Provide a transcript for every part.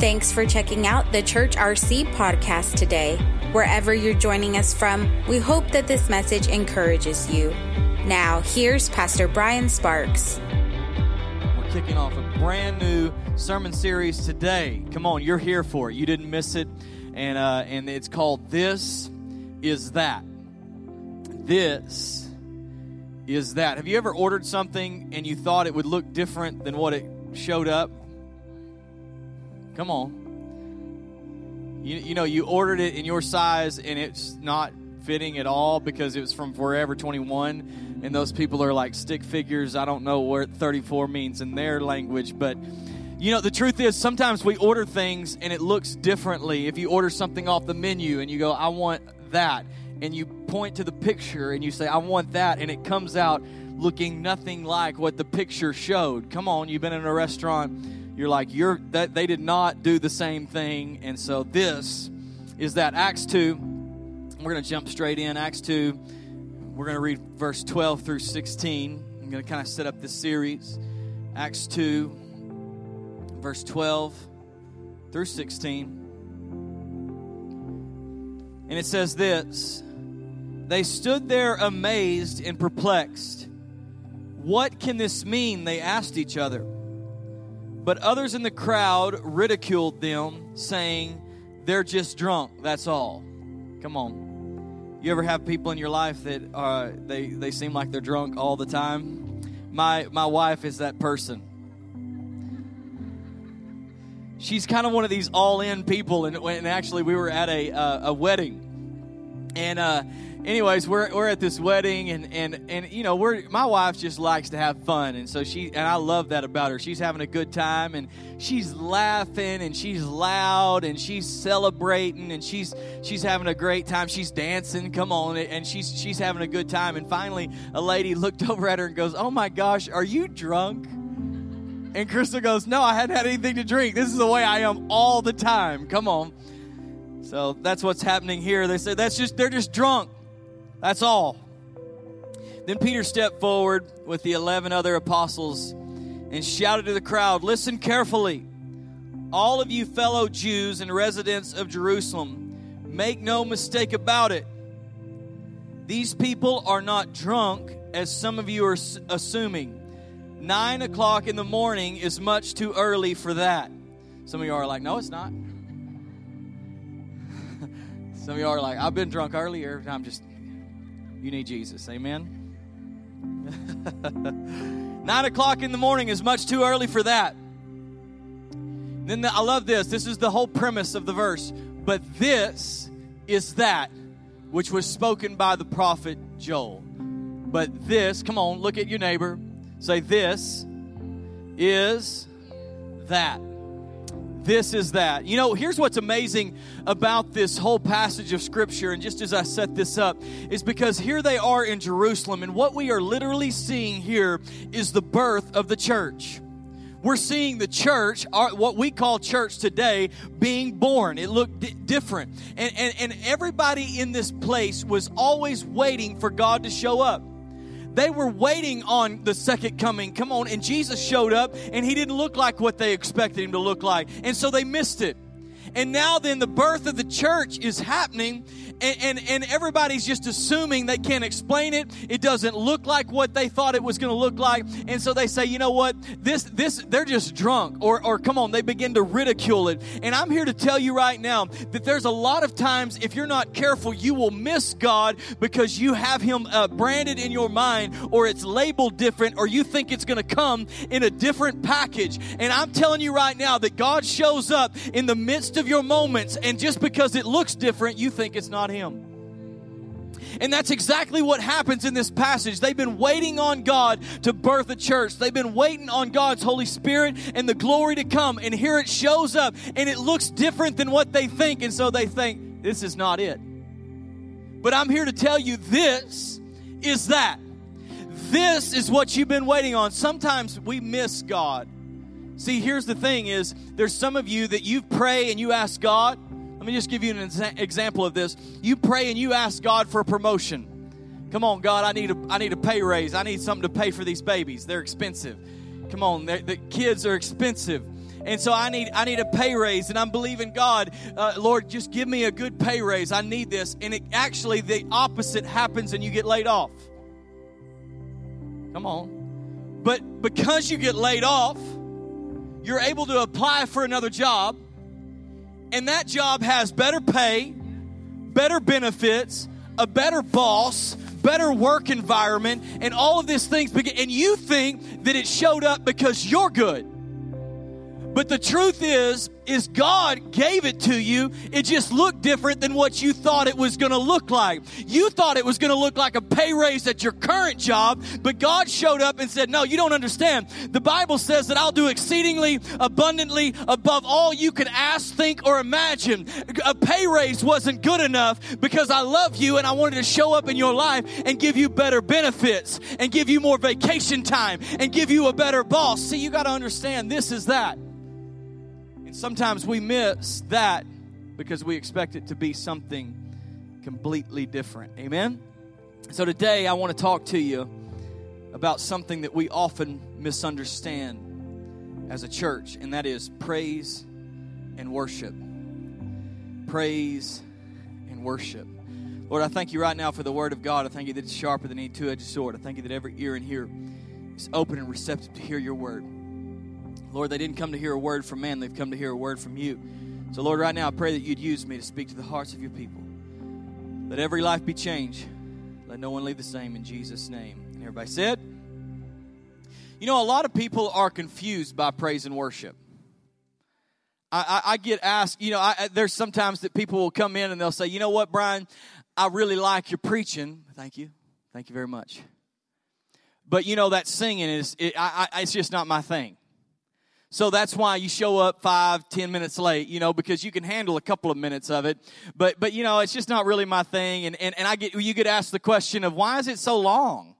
Thanks for checking out the Church RC podcast today. Wherever you're joining us from, we hope that this message encourages you. Now, here's Pastor Brian Sparks. We're kicking off a brand new sermon series today. Come on, you're here for it. You didn't miss it. And, uh, and it's called This Is That. This is that. Have you ever ordered something and you thought it would look different than what it showed up? Come on. You, you know, you ordered it in your size and it's not fitting at all because it was from Forever 21 and those people are like stick figures. I don't know what 34 means in their language, but you know, the truth is sometimes we order things and it looks differently. If you order something off the menu and you go, I want that, and you point to the picture and you say, I want that, and it comes out looking nothing like what the picture showed. Come on, you've been in a restaurant you're like you're that they did not do the same thing. And so this is that acts 2 we're going to jump straight in. Acts 2 we're going to read verse 12 through 16 i'm going to kind of set up this series. Acts 2 verse 12 through 16 and it says this they stood there amazed and perplexed. What can this mean? They asked each other but others in the crowd ridiculed them, saying, They're just drunk, that's all. Come on. You ever have people in your life that uh, they, they seem like they're drunk all the time? My, my wife is that person. She's kind of one of these all in people, and, and actually, we were at a, uh, a wedding. And uh, anyways, we're, we're at this wedding and, and, and, you know, we're, my wife just likes to have fun. And so she, and I love that about her. She's having a good time and she's laughing and she's loud and she's celebrating and she's, she's having a great time. She's dancing. Come on. And she's, she's having a good time. And finally a lady looked over at her and goes, Oh my gosh, are you drunk? And Crystal goes, No, I hadn't had anything to drink. This is the way I am all the time. Come on. So that's what's happening here. They say that's just they're just drunk. That's all. Then Peter stepped forward with the 11 other apostles and shouted to the crowd Listen carefully, all of you fellow Jews and residents of Jerusalem, make no mistake about it. These people are not drunk, as some of you are assuming. Nine o'clock in the morning is much too early for that. Some of you are like, No, it's not. Some of you are like, I've been drunk earlier. I'm just you need Jesus. Amen. Nine o'clock in the morning is much too early for that. Then the, I love this. This is the whole premise of the verse. But this is that which was spoken by the prophet Joel. But this, come on, look at your neighbor. Say, this is that this is that. You know, here's what's amazing about this whole passage of Scripture, and just as I set this up, is because here they are in Jerusalem, and what we are literally seeing here is the birth of the church. We're seeing the church, what we call church today, being born. It looked d- different. And, and, and everybody in this place was always waiting for God to show up. They were waiting on the second coming. Come on. And Jesus showed up and he didn't look like what they expected him to look like. And so they missed it. And now then the birth of the church is happening and, and, and, everybody's just assuming they can't explain it. It doesn't look like what they thought it was going to look like. And so they say, you know what? This, this, they're just drunk or, or come on, they begin to ridicule it. And I'm here to tell you right now that there's a lot of times if you're not careful, you will miss God because you have him uh, branded in your mind or it's labeled different or you think it's going to come in a different package. And I'm telling you right now that God shows up in the midst of your moments and just because it looks different, you think it's not him. And that's exactly what happens in this passage. They've been waiting on God to birth a church. They've been waiting on God's Holy Spirit and the glory to come. And here it shows up and it looks different than what they think. And so they think, this is not it. But I'm here to tell you this is that. This is what you've been waiting on. Sometimes we miss God. See, here's the thing is there's some of you that you pray and you ask God, let me just give you an exa- example of this. You pray and you ask God for a promotion. Come on, God, I need a, I need a pay raise. I need something to pay for these babies. They're expensive. Come on, the kids are expensive. and so I need I need a pay raise, and I'm believing God, uh, Lord, just give me a good pay raise. I need this, and it actually the opposite happens, and you get laid off. Come on, but because you get laid off, you're able to apply for another job, and that job has better pay, better benefits, a better boss, better work environment, and all of these things. And you think that it showed up because you're good. But the truth is, is God gave it to you. It just looked different than what you thought it was going to look like. You thought it was going to look like a pay raise at your current job, but God showed up and said, No, you don't understand. The Bible says that I'll do exceedingly abundantly above all you can ask, think, or imagine. A pay raise wasn't good enough because I love you and I wanted to show up in your life and give you better benefits and give you more vacation time and give you a better boss. See, you got to understand this is that. And sometimes we miss that because we expect it to be something completely different. Amen? So today I want to talk to you about something that we often misunderstand as a church, and that is praise and worship. Praise and worship. Lord, I thank you right now for the word of God. I thank you that it's sharper than any two edged sword. I thank you that every ear in here is open and receptive to hear your word. Lord, they didn't come to hear a word from man, they've come to hear a word from you. So, Lord, right now I pray that you'd use me to speak to the hearts of your people. Let every life be changed. Let no one leave the same in Jesus' name. And everybody said, You know, a lot of people are confused by praise and worship. I, I, I get asked, you know, I, there's sometimes that people will come in and they'll say, You know what, Brian, I really like your preaching. Thank you. Thank you very much. But you know, that singing is, it, I, it's just not my thing. So that's why you show up five, ten minutes late, you know, because you can handle a couple of minutes of it. But, but you know, it's just not really my thing. And, and, and I get, you get asked the question of why is it so long?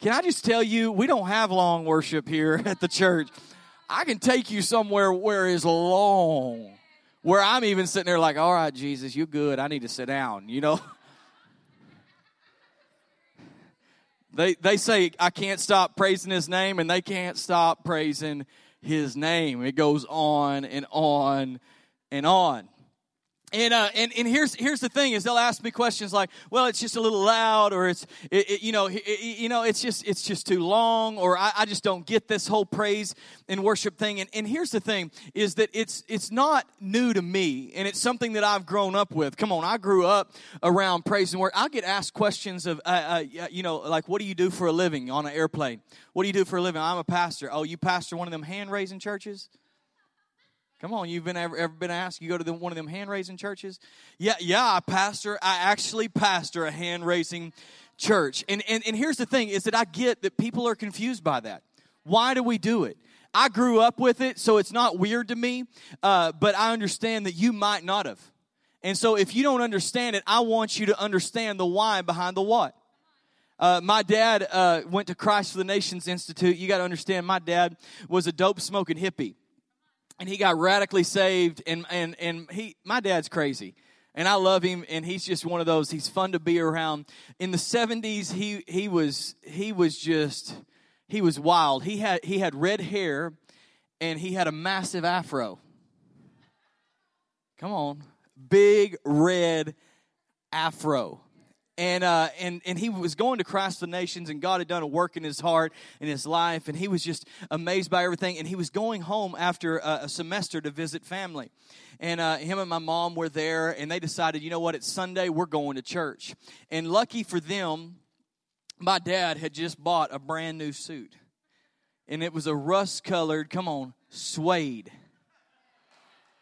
Can I just tell you, we don't have long worship here at the church. I can take you somewhere where it's long, where I'm even sitting there like, all right, Jesus, you're good. I need to sit down, you know? They, they say, I can't stop praising his name, and they can't stop praising his name. It goes on and on and on. And, uh, and and here's here's the thing is they'll ask me questions like well it's just a little loud or it's it, it, you know it, you know it's just it's just too long or I, I, just don't get this whole praise and worship thing. And, and here's the thing is that it's it's not new to me and it's something that I've grown up with. Come on I grew up around praise and worship. I get asked questions of uh, uh, you know like what do you do for a living on an airplane? What do you do for a living? I'm a pastor. Oh you pastor one of them hand raising churches Come on, you've been ever, ever been asked? You go to the, one of them hand raising churches? Yeah, yeah, I pastor. I actually pastor a hand raising church. And, and and here's the thing: is that I get that people are confused by that. Why do we do it? I grew up with it, so it's not weird to me. Uh, but I understand that you might not have. And so, if you don't understand it, I want you to understand the why behind the what. Uh, my dad uh, went to Christ for the Nations Institute. You got to understand, my dad was a dope smoking hippie and he got radically saved and and and he my dad's crazy and I love him and he's just one of those he's fun to be around. In the 70s he he was he was just he was wild. He had he had red hair and he had a massive afro. Come on. Big red afro and uh, and and he was going to Christ the nations, and God had done a work in his heart in his life, and he was just amazed by everything. And he was going home after a, a semester to visit family, and uh, him and my mom were there, and they decided, you know what, it's Sunday, we're going to church. And lucky for them, my dad had just bought a brand new suit, and it was a rust colored, come on, suede,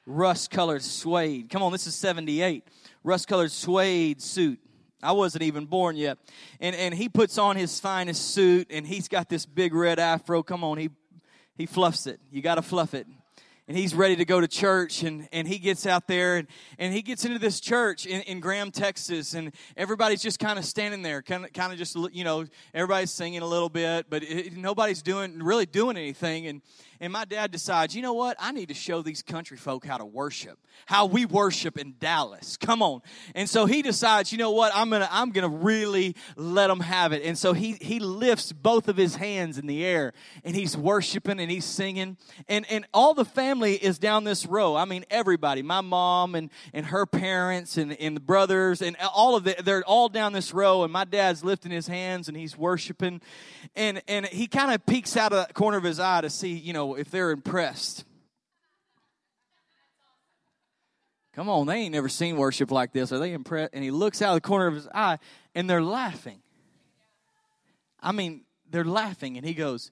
rust colored suede. Come on, this is seventy eight, rust colored suede suit I wasn't even born yet. And and he puts on his finest suit and he's got this big red afro. Come on, he he fluffs it. You got to fluff it. And he's ready to go to church and, and he gets out there and, and he gets into this church in, in Graham, Texas, and everybody's just kind of standing there, kind of, kind of just, you know, everybody's singing a little bit, but it, nobody's doing, really doing anything. And, And my dad decides, you know what? I need to show these country folk how to worship, how we worship in Dallas. Come on. And so he decides, you know what? I'm gonna I'm gonna really let them have it. And so he he lifts both of his hands in the air and he's worshiping and he's singing. And and all the family is down this row. I mean, everybody, my mom and and her parents and and the brothers and all of it. They're all down this row. And my dad's lifting his hands and he's worshiping. And and he kind of peeks out of the corner of his eye to see, you know if they're impressed. Come on, they ain't never seen worship like this. Are they impressed? And he looks out of the corner of his eye and they're laughing. I mean, they're laughing, and he goes,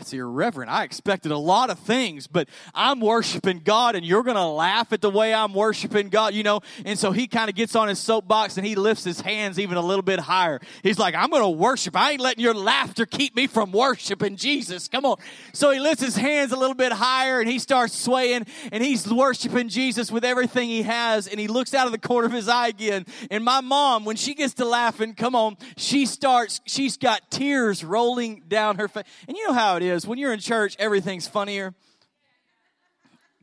that's irreverent. I expected a lot of things, but I'm worshiping God and you're going to laugh at the way I'm worshiping God, you know? And so he kind of gets on his soapbox and he lifts his hands even a little bit higher. He's like, I'm going to worship. I ain't letting your laughter keep me from worshiping Jesus. Come on. So he lifts his hands a little bit higher and he starts swaying and he's worshiping Jesus with everything he has. And he looks out of the corner of his eye again. And my mom, when she gets to laughing, come on, she starts, she's got tears rolling down her face. And you know how it is is when you're in church, everything's funnier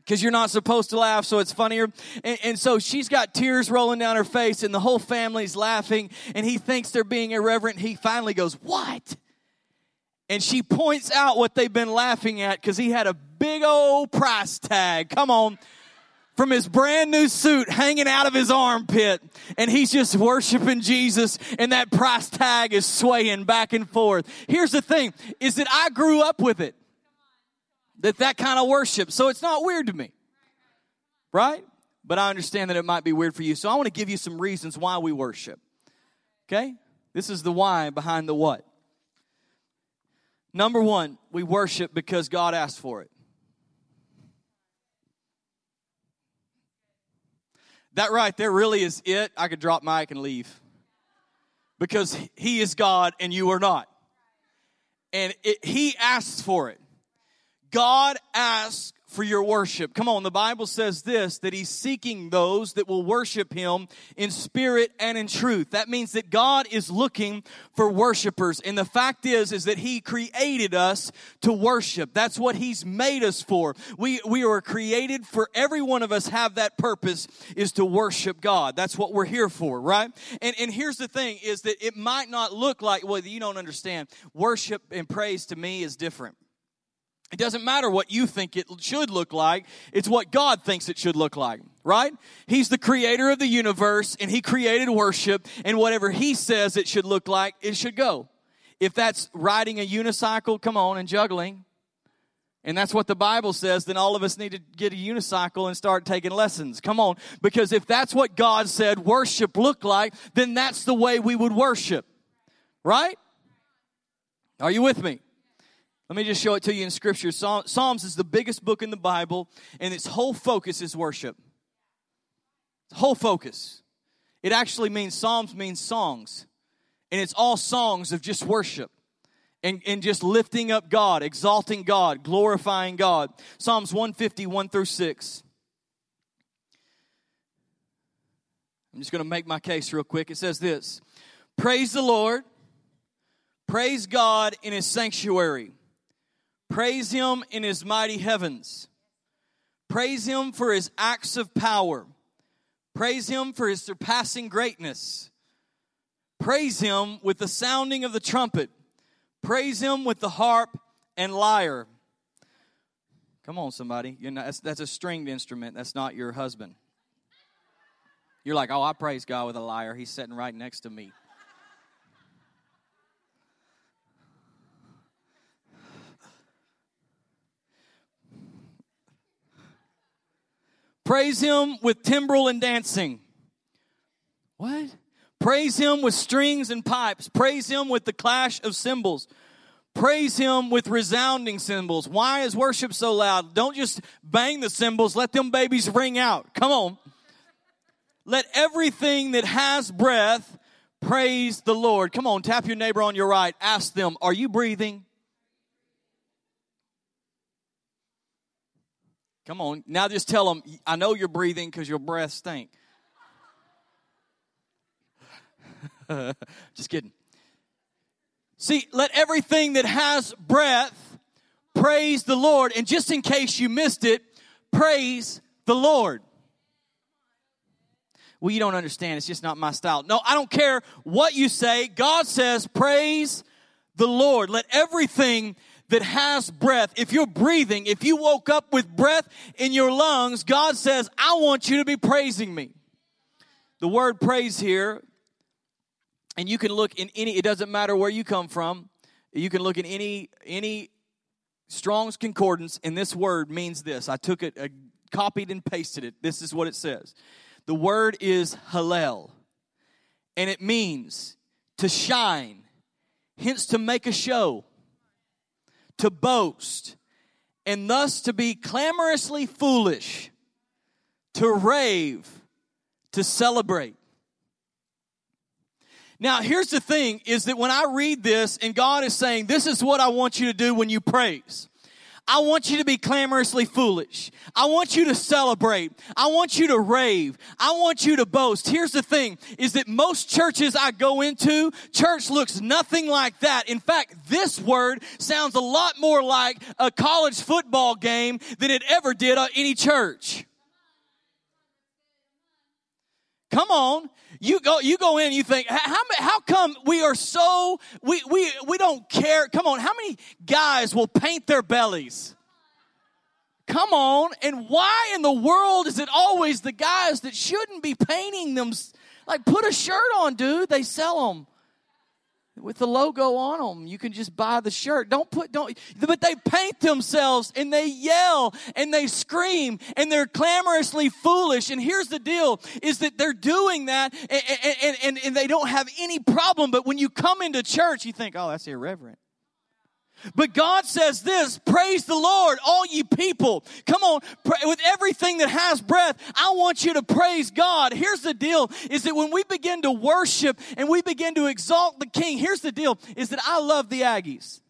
because you're not supposed to laugh, so it's funnier. And, and, so she's got tears rolling down her face, and the whole family's laughing, and he thinks they're being irreverent. He finally goes, What? And she points out what they've been laughing at because he had a big old price tag. Come on. From his brand new suit hanging out of his armpit, and he's just worshiping Jesus, and that price tag is swaying back and forth. Here's the thing: is that I grew up with it, that that kind of worship, so it's not weird to me, right? But I understand that it might be weird for you. So I want to give you some reasons why we worship. Okay, this is the why behind the what. Number one, we worship because God asked for it. That right there really is it. I could drop mic and leave. Because he is God and you are not. And it, he asks for it. God asks for your worship. Come on, the Bible says this that He's seeking those that will worship Him in spirit and in truth. That means that God is looking for worshipers. And the fact is, is that He created us to worship. That's what He's made us for. We, we were created for every one of us have that purpose is to worship God. That's what we're here for, right? And, and here's the thing is that it might not look like, well, you don't understand. Worship and praise to me is different. It doesn't matter what you think it should look like, it's what God thinks it should look like, right? He's the creator of the universe and He created worship, and whatever He says it should look like, it should go. If that's riding a unicycle, come on, and juggling, and that's what the Bible says, then all of us need to get a unicycle and start taking lessons. Come on. Because if that's what God said worship looked like, then that's the way we would worship. Right? Are you with me? Let me just show it to you in Scripture. Psalms is the biggest book in the Bible, and its whole focus is worship. whole focus. It actually means, Psalms means songs. And it's all songs of just worship and, and just lifting up God, exalting God, glorifying God. Psalms 151 through 6. I'm just going to make my case real quick. It says this Praise the Lord, praise God in his sanctuary. Praise him in his mighty heavens. Praise him for his acts of power. Praise him for his surpassing greatness. Praise him with the sounding of the trumpet. Praise him with the harp and lyre. Come on, somebody. Not, that's, that's a stringed instrument. That's not your husband. You're like, oh, I praise God with a lyre. He's sitting right next to me. Praise him with timbrel and dancing. What? Praise him with strings and pipes. Praise him with the clash of cymbals. Praise him with resounding cymbals. Why is worship so loud? Don't just bang the cymbals, let them babies ring out. Come on. Let everything that has breath praise the Lord. Come on, tap your neighbor on your right. Ask them, Are you breathing? Come on. Now just tell them, I know you're breathing because your breath stink. just kidding. See, let everything that has breath praise the Lord. And just in case you missed it, praise the Lord. Well, you don't understand. It's just not my style. No, I don't care what you say. God says, praise the Lord. Let everything that has breath, if you're breathing, if you woke up with breath in your lungs, God says, I want you to be praising me. The word praise here, and you can look in any, it doesn't matter where you come from, you can look in any, any Strong's Concordance, and this word means this. I took it, I copied and pasted it. This is what it says. The word is Hallel, and it means to shine, hence to make a show, to boast, and thus to be clamorously foolish, to rave, to celebrate. Now, here's the thing is that when I read this and God is saying, This is what I want you to do when you praise. I want you to be clamorously foolish. I want you to celebrate. I want you to rave. I want you to boast. Here's the thing is that most churches I go into, church looks nothing like that. In fact, this word sounds a lot more like a college football game than it ever did at any church. Come on. You go, you go in you think, how, how come we are so, we, we, we don't care? Come on, how many guys will paint their bellies? Come on. And why in the world is it always the guys that shouldn't be painting them? Like, put a shirt on, dude. They sell them with the logo on them. You can just buy the shirt. Don't put, don't, but they paint themselves and they yell and they scream and they're clamorously foolish. And here's the deal is that they're doing that and, and, and, and they don't have any problem. But when you come into church, you think, oh, that's irreverent. But God says this, praise the Lord, all you people. Come on, pray, with everything that has breath, I want you to praise God. Here's the deal, is that when we begin to worship and we begin to exalt the King, here's the deal, is that I love the Aggies.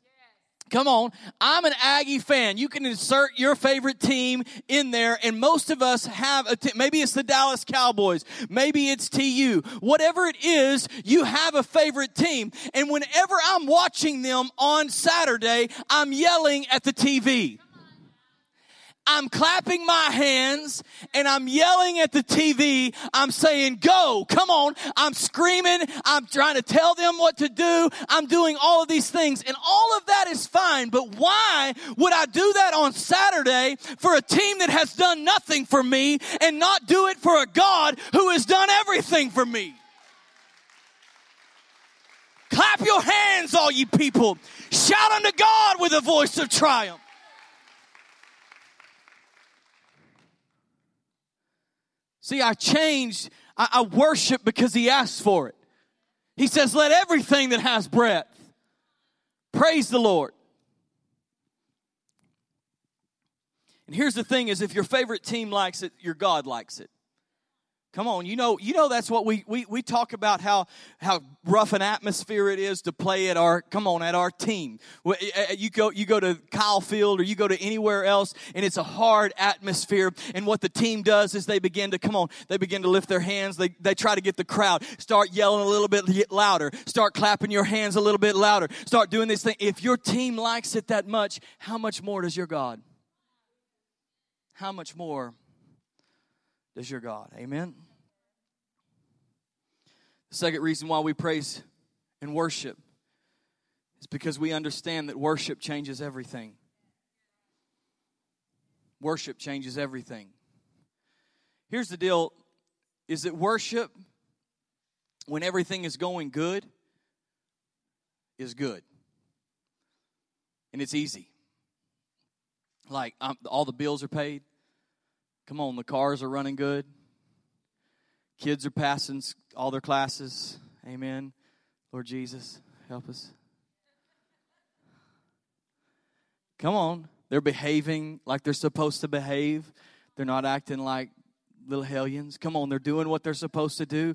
Come on. I'm an Aggie fan. You can insert your favorite team in there, and most of us have a maybe it's the Dallas Cowboys, maybe it's TU. Whatever it is, you have a favorite team. And whenever I'm watching them on Saturday, I'm yelling at the TV. I'm clapping my hands and I'm yelling at the TV. I'm saying, go, come on. I'm screaming. I'm trying to tell them what to do. I'm doing all of these things and all of that is fine. But why would I do that on Saturday for a team that has done nothing for me and not do it for a God who has done everything for me? Clap your hands, all you people. Shout unto God with a voice of triumph. See, I changed, I, I worship because He asked for it. He says, Let everything that has breath praise the Lord. And here's the thing is if your favorite team likes it, your God likes it. Come on, you know, you know that's what we, we, we talk about how, how rough an atmosphere it is to play at our, come on, at our team. Eh, eh, you go, you go to Kyle Field or you go to anywhere else and it's a hard atmosphere. And what the team does is they begin to, come on, they begin to lift their hands. They, they try to get the crowd. Start yelling a little bit louder. Start clapping your hands a little bit louder. Start doing this thing. If your team likes it that much, how much more does your God? How much more does your God. Amen. Second reason why we praise and worship is because we understand that worship changes everything. Worship changes everything. Here's the deal is that worship when everything is going good is good. And it's easy. Like um, all the bills are paid. Come on, the cars are running good. Kids are passing all their classes. Amen. Lord Jesus, help us. Come on. They're behaving like they're supposed to behave. They're not acting like little hellions. Come on, they're doing what they're supposed to do.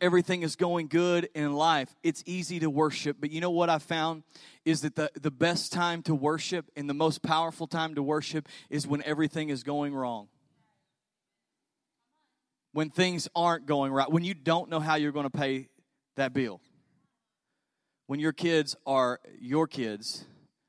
Everything is going good in life. It's easy to worship, but you know what I found is that the, the best time to worship and the most powerful time to worship is when everything is going wrong when things aren't going right, when you don't know how you're going to pay that bill. When your kids are your kids,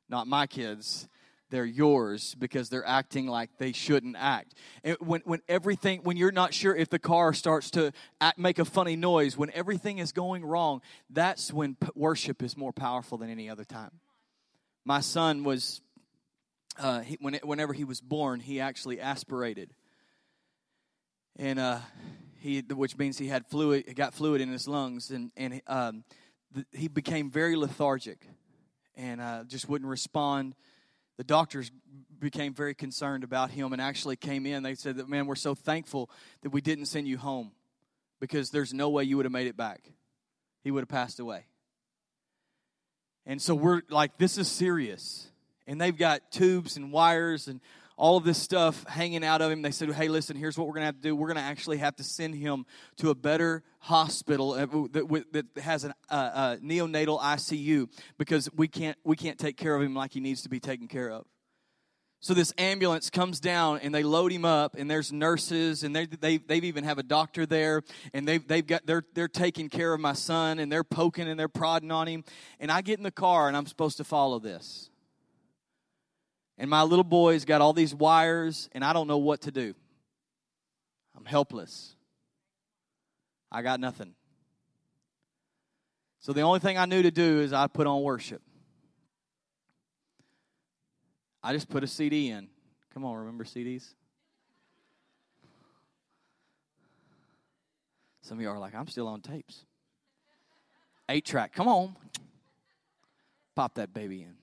not my kids, they're yours because they're acting like they shouldn't act. And when, when everything, when you're not sure if the car starts to act, make a funny noise, when everything is going wrong, that's when p- worship is more powerful than any other time. My son was, uh, he, when, whenever he was born, he actually aspirated. And, uh, he, which means he had fluid, got fluid in his lungs, and, and um, the, he became very lethargic and uh, just wouldn't respond the doctors became very concerned about him and actually came in. They said that, man, we're so thankful that we didn't send you home because there's no way you would have made it back. He would have passed away. And so we're like, this is serious. And they've got tubes and wires and all of this stuff hanging out of him. They said, hey, listen, here's what we're going to have to do. We're going to actually have to send him to a better hospital uh, that, has a, a neonatal ICU because we can't, we can't take care of him like he needs to be taken care of. So this ambulance comes down and they load him up, and there's nurses, and they they they've even have a doctor there, and they've they've got they're they're taking care of my son, and they're poking and they're prodding on him, and I get in the car and I'm supposed to follow this. And my little boy's got all these wires, and I don't know what to do. I'm helpless. I got nothing. So the only thing I knew to do is I put on worship. I just put a CD in. Come on, remember CDs? Some of you are like, I'm still on tapes. Eight track, come on. Pop that baby in.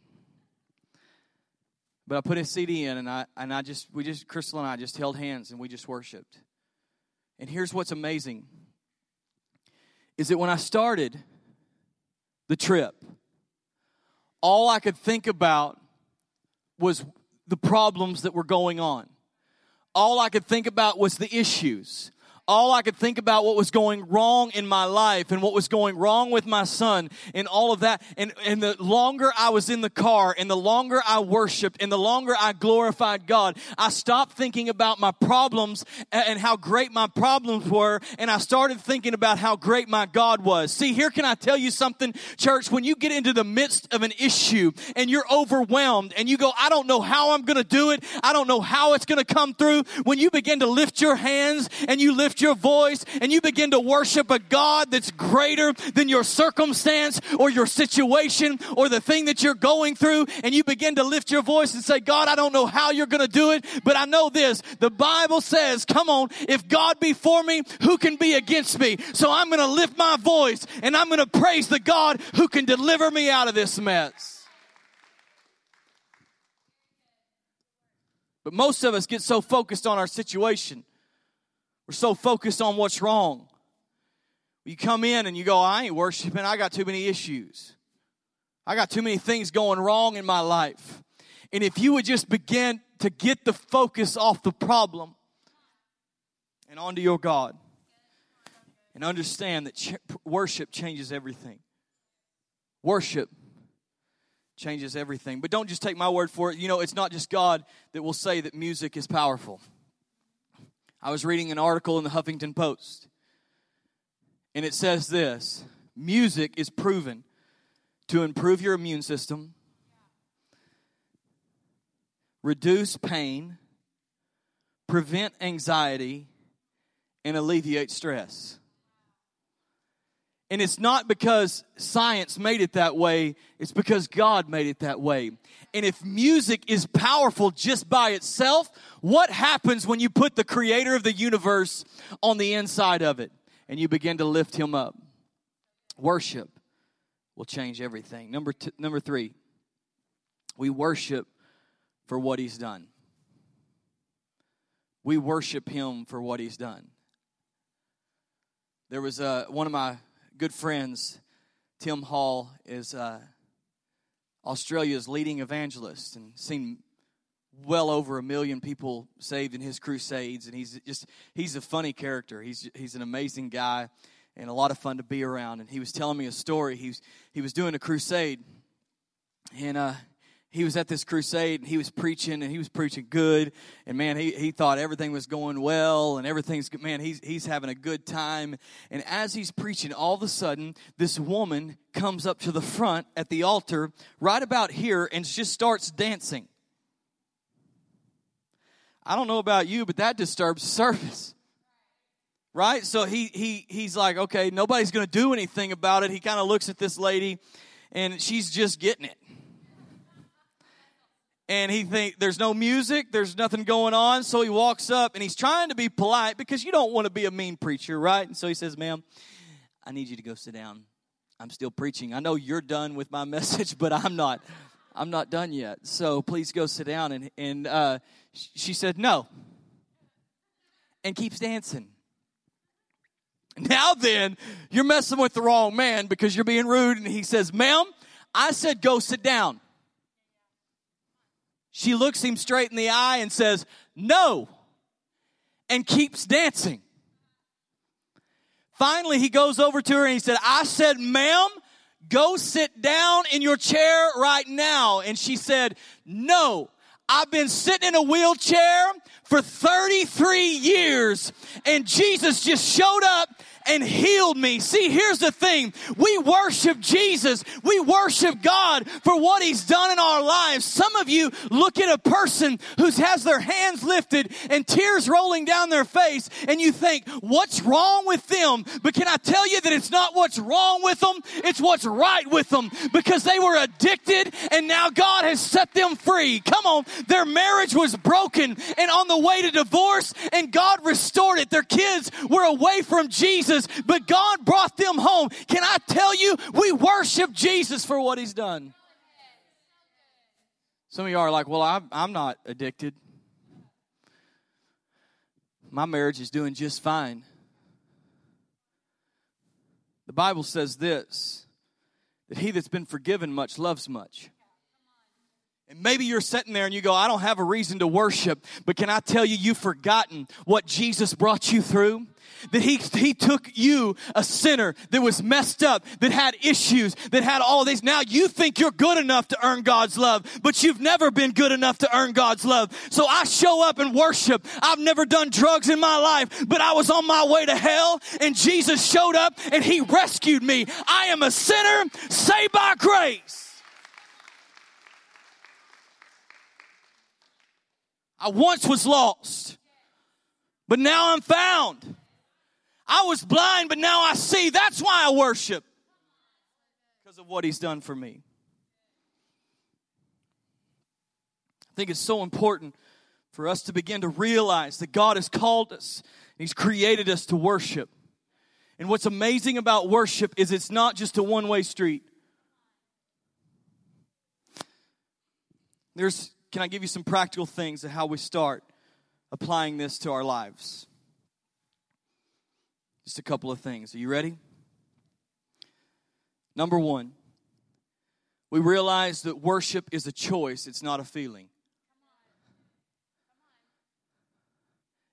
But I put a CD in and I and I just we just Crystal and I just held hands and we just worshiped. And here's what's amazing is that when I started the trip, all I could think about was the problems that were going on. All I could think about was the issues all I could think about what was going wrong in my life and what was going wrong with my son and all of that. And, and the longer I was in the car and the longer I worshiped and the longer I glorified God, I stopped thinking about my problems and how great my problems were. And I started thinking about how great my God was. See, here can I tell you something, church? When you get into the midst of an issue and you're overwhelmed and you go, I don't know how I'm going to do it. I don't know how it's going to come through. When you begin to lift your hands and you lift lift your voice and you begin to worship a God that's greater than your circumstance or your situation or the thing that you're going through, and you begin to lift your voice and say, God, I don't know how you're going to do it, but I know this. The Bible says, come on, if God be for me, who can be against me? So I'm going to lift my voice and I'm going to praise the God who can deliver me out of this mess. But most of us get so focused on our situation we're so focused on what's wrong. You come in and you go, I ain't worshiping, I got too many issues. I got too many things going wrong in my life. And if you would just begin to get the focus off the problem and onto your God and understand that ch- worship changes everything. Worship changes everything. But don't just take my word for it. You know, it's not just God that will say that music is powerful. I was reading an article in the Huffington Post, and it says this music is proven to improve your immune system, reduce pain, prevent anxiety, and alleviate stress. And it's not because science made it that way, it's because God made it that way. And if music is powerful just by itself, what happens when you put the creator of the universe on the inside of it and you begin to lift him up? Worship will change everything. Number two, number 3. We worship for what he's done. We worship him for what he's done. There was uh, one of my good friends, Tim Hall, is uh, Australia's leading evangelist and seen well over a million people saved in his crusades. And he's just, he's a funny character. He's, he's an amazing guy and a lot of fun to be around. And he was telling me a story. He was, he was doing a crusade and, uh, he was at this crusade and he was preaching and he was preaching good and man he, he thought everything was going well and everything's man he's, he's having a good time and as he's preaching all of a sudden this woman comes up to the front at the altar right about here and just starts dancing I don't know about you, but that disturbs service. Right? So he he he's like, okay, nobody's gonna do anything about it. He kind of looks at this lady and she's just getting it. And he think there's no music, there's nothing going on, so he walks up and he's trying to be polite because you don't want to be a mean preacher, right? And so he says, "Ma'am, I need you to go sit down. I'm still preaching. I know you're done with my message, but I'm not. I'm not done yet. So please go sit down." And and uh, she said, "No," and keeps dancing. Now then, you're messing with the wrong man because you're being rude. And he says, "Ma'am, I said go sit down." She looks him straight in the eye and says, No, and keeps dancing. Finally, he goes over to her and he said, I said, ma'am, go sit down in your chair right now. And she said, No, I've been sitting in a wheelchair for 33 years, and Jesus just showed up and healed me. See, here's the thing. We worship Jesus. We worship God for what he's done in our lives. Some of you look at a person who has their hands lifted and tears rolling down their face and you think, what's wrong with them? But can I tell you that it's not what's wrong with them? It's what's right with them because they were addicted and now God has set them free. Come on. Their marriage was broken and on the way to divorce and God restored it. Their kids were away from Jesus Jesus, but God brought them home. Can I tell you, we worship Jesus for what he's done. Some of you are like, well, I'm, I'm not addicted. My marriage is doing just fine. The Bible says this that he that's been forgiven much loves much. And maybe you're sitting there and you go, I don't have a reason to worship, but can I tell you, you've forgotten what Jesus brought you through? That he, he took you, a sinner that was messed up, that had issues, that had all these. Now you think you're good enough to earn God's love, but you've never been good enough to earn God's love. So I show up and worship. I've never done drugs in my life, but I was on my way to hell and Jesus showed up and he rescued me. I am a sinner saved by grace. I once was lost, but now I'm found. I was blind, but now I see. That's why I worship. Because of what he's done for me. I think it's so important for us to begin to realize that God has called us, He's created us to worship. And what's amazing about worship is it's not just a one way street. There's can I give you some practical things of how we start applying this to our lives? Just a couple of things. Are you ready? Number one, we realize that worship is a choice, it's not a feeling.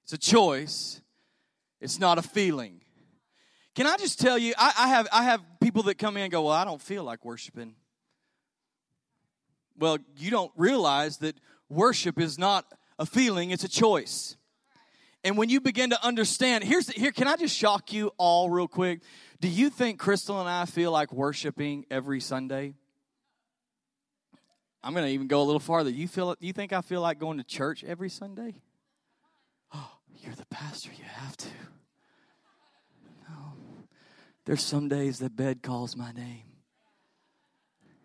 It's a choice, it's not a feeling. Can I just tell you, I, I, have, I have people that come in and go, Well, I don't feel like worshiping. Well, you don't realize that worship is not a feeling, it's a choice. And when you begin to understand, here's here can I just shock you all real quick? Do you think Crystal and I feel like worshiping every Sunday? I'm going to even go a little farther. You feel you think I feel like going to church every Sunday? Oh, you're the pastor, you have to. No. There's some days that bed calls my name.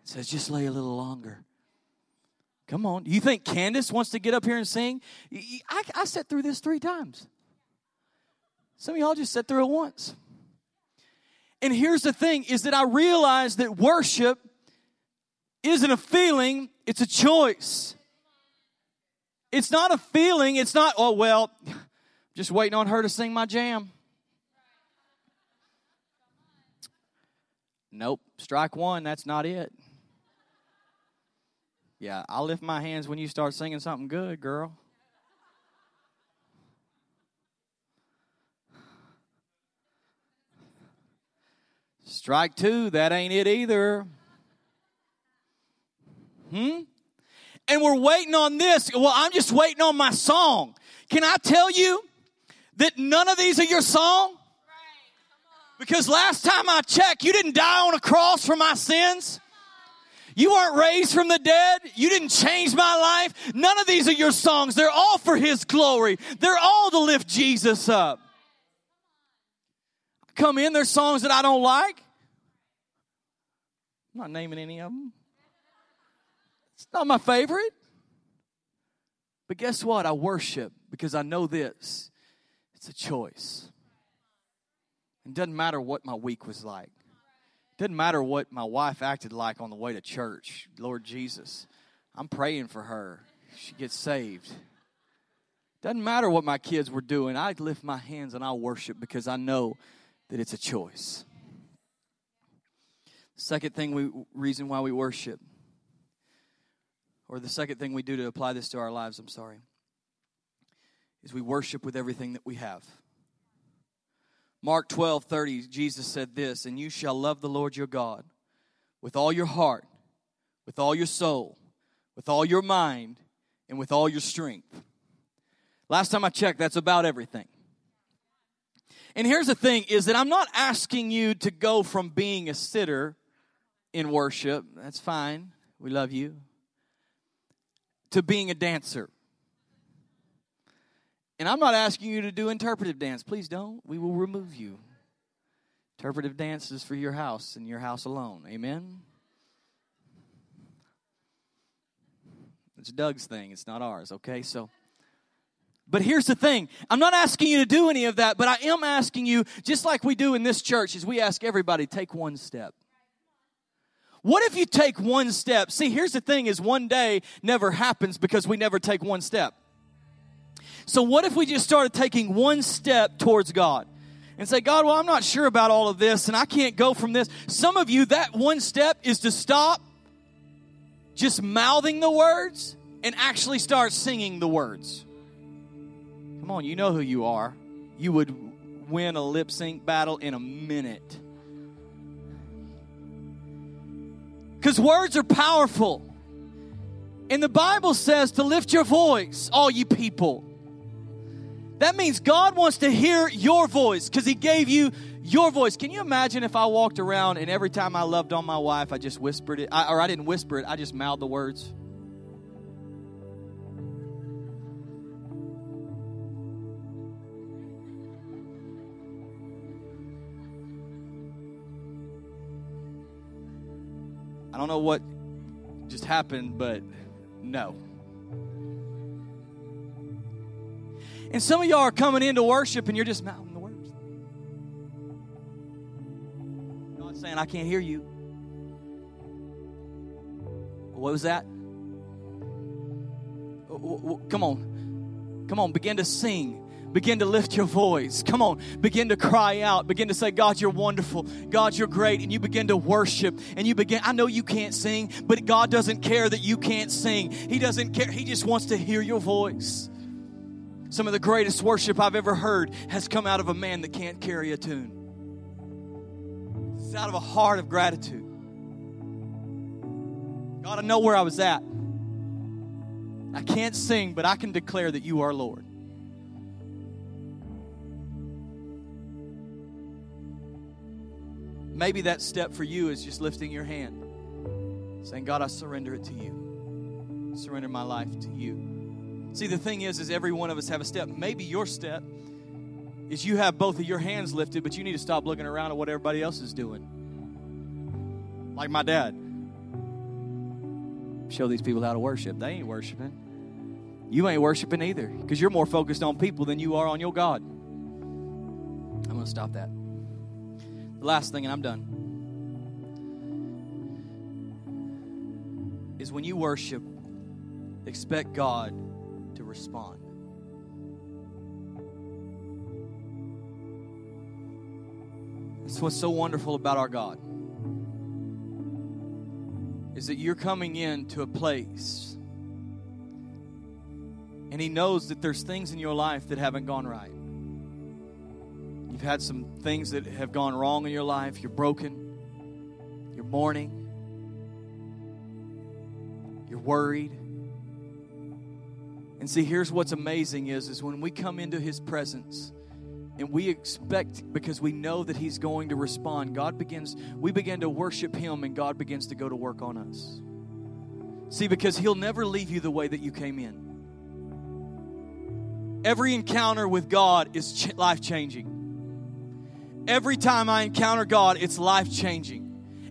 It says just lay a little longer. Come on. Do you think Candace wants to get up here and sing? I, I sat through this three times. Some of y'all just sat through it once. And here's the thing is that I realize that worship isn't a feeling, it's a choice. It's not a feeling, it's not, oh, well, just waiting on her to sing my jam. Nope, strike one, that's not it. Yeah, I'll lift my hands when you start singing something good, girl. Strike two, that ain't it either. Hmm? And we're waiting on this. Well, I'm just waiting on my song. Can I tell you that none of these are your song? Because last time I checked, you didn't die on a cross for my sins. You weren't raised from the dead. You didn't change my life. None of these are your songs. They're all for His glory. They're all to lift Jesus up. Come in, there's songs that I don't like. I'm not naming any of them. It's not my favorite. But guess what? I worship because I know this it's a choice. It doesn't matter what my week was like. Doesn't matter what my wife acted like on the way to church. Lord Jesus, I'm praying for her. She gets saved. Doesn't matter what my kids were doing. I lift my hands and I worship because I know that it's a choice. Second thing we reason why we worship or the second thing we do to apply this to our lives, I'm sorry, is we worship with everything that we have. Mark 12, 30, Jesus said this, and you shall love the Lord your God with all your heart, with all your soul, with all your mind, and with all your strength. Last time I checked, that's about everything. And here's the thing is that I'm not asking you to go from being a sitter in worship, that's fine. We love you to being a dancer. And I'm not asking you to do interpretive dance. Please don't. We will remove you. Interpretive dance is for your house and your house alone. Amen? It's Doug's thing, it's not ours, okay? So. But here's the thing I'm not asking you to do any of that, but I am asking you, just like we do in this church, is we ask everybody take one step. What if you take one step? See, here's the thing is one day never happens because we never take one step. So what if we just started taking one step towards God? And say, God, well, I'm not sure about all of this and I can't go from this. Some of you, that one step is to stop just mouthing the words and actually start singing the words. Come on, you know who you are. You would win a lip sync battle in a minute. Because words are powerful. And the Bible says to lift your voice, all you people. That means God wants to hear your voice because He gave you your voice. Can you imagine if I walked around and every time I loved on my wife, I just whispered it, I, or I didn't whisper it, I just mouthed the words? I don't know what just happened, but no. And some of y'all are coming into worship and you're just mouthing the words. God's saying, I can't hear you. What was that? Come on. Come on, begin to sing Begin to lift your voice. Come on, begin to cry out. Begin to say, God, you're wonderful. God, you're great. And you begin to worship. And you begin, I know you can't sing, but God doesn't care that you can't sing. He doesn't care. He just wants to hear your voice. Some of the greatest worship I've ever heard has come out of a man that can't carry a tune. It's out of a heart of gratitude. God, I know where I was at. I can't sing, but I can declare that you are Lord. Maybe that step for you is just lifting your hand, saying, God, I surrender it to you. I surrender my life to you. See, the thing is, is every one of us have a step. Maybe your step is you have both of your hands lifted, but you need to stop looking around at what everybody else is doing. Like my dad. Show these people how to worship. They ain't worshiping. You ain't worshiping either because you're more focused on people than you are on your God. I'm going to stop that. The last thing, and I'm done, is when you worship, expect God to respond. That's what's so wonderful about our God. Is that you're coming into a place and He knows that there's things in your life that haven't gone right. You've had some things that have gone wrong in your life. You're broken. You're mourning. You're worried. And see, here's what's amazing is, is when we come into his presence and we expect because we know that he's going to respond, God begins, we begin to worship him and God begins to go to work on us. See, because He'll never leave you the way that you came in. Every encounter with God is ch- life changing. Every time I encounter God, it's life changing.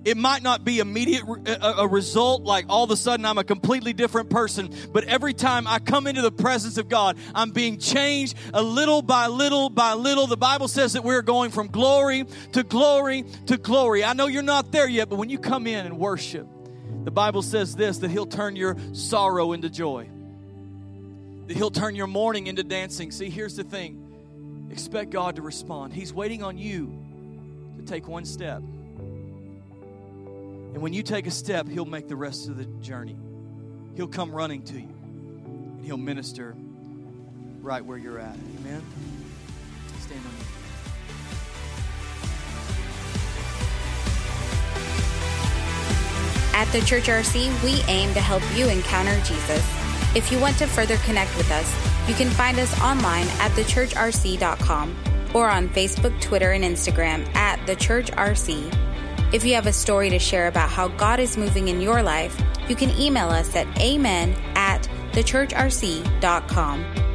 It might not be immediate a, a result, like all of a sudden I'm a completely different person, but every time I come into the presence of God, I'm being changed a little by little by little. The Bible says that we're going from glory to glory to glory. I know you're not there yet, but when you come in and worship, the Bible says this that He'll turn your sorrow into joy, that He'll turn your mourning into dancing. See, here's the thing expect God to respond. He's waiting on you to take one step. And when you take a step, He'll make the rest of the journey. He'll come running to you, and He'll minister right where you're at. Amen. Stand on your At the Church RC, we aim to help you encounter Jesus. If you want to further connect with us, you can find us online at thechurchrc.com or on Facebook, Twitter, and Instagram at The Church RC. If you have a story to share about how God is moving in your life, you can email us at amen at thechurchrc.com.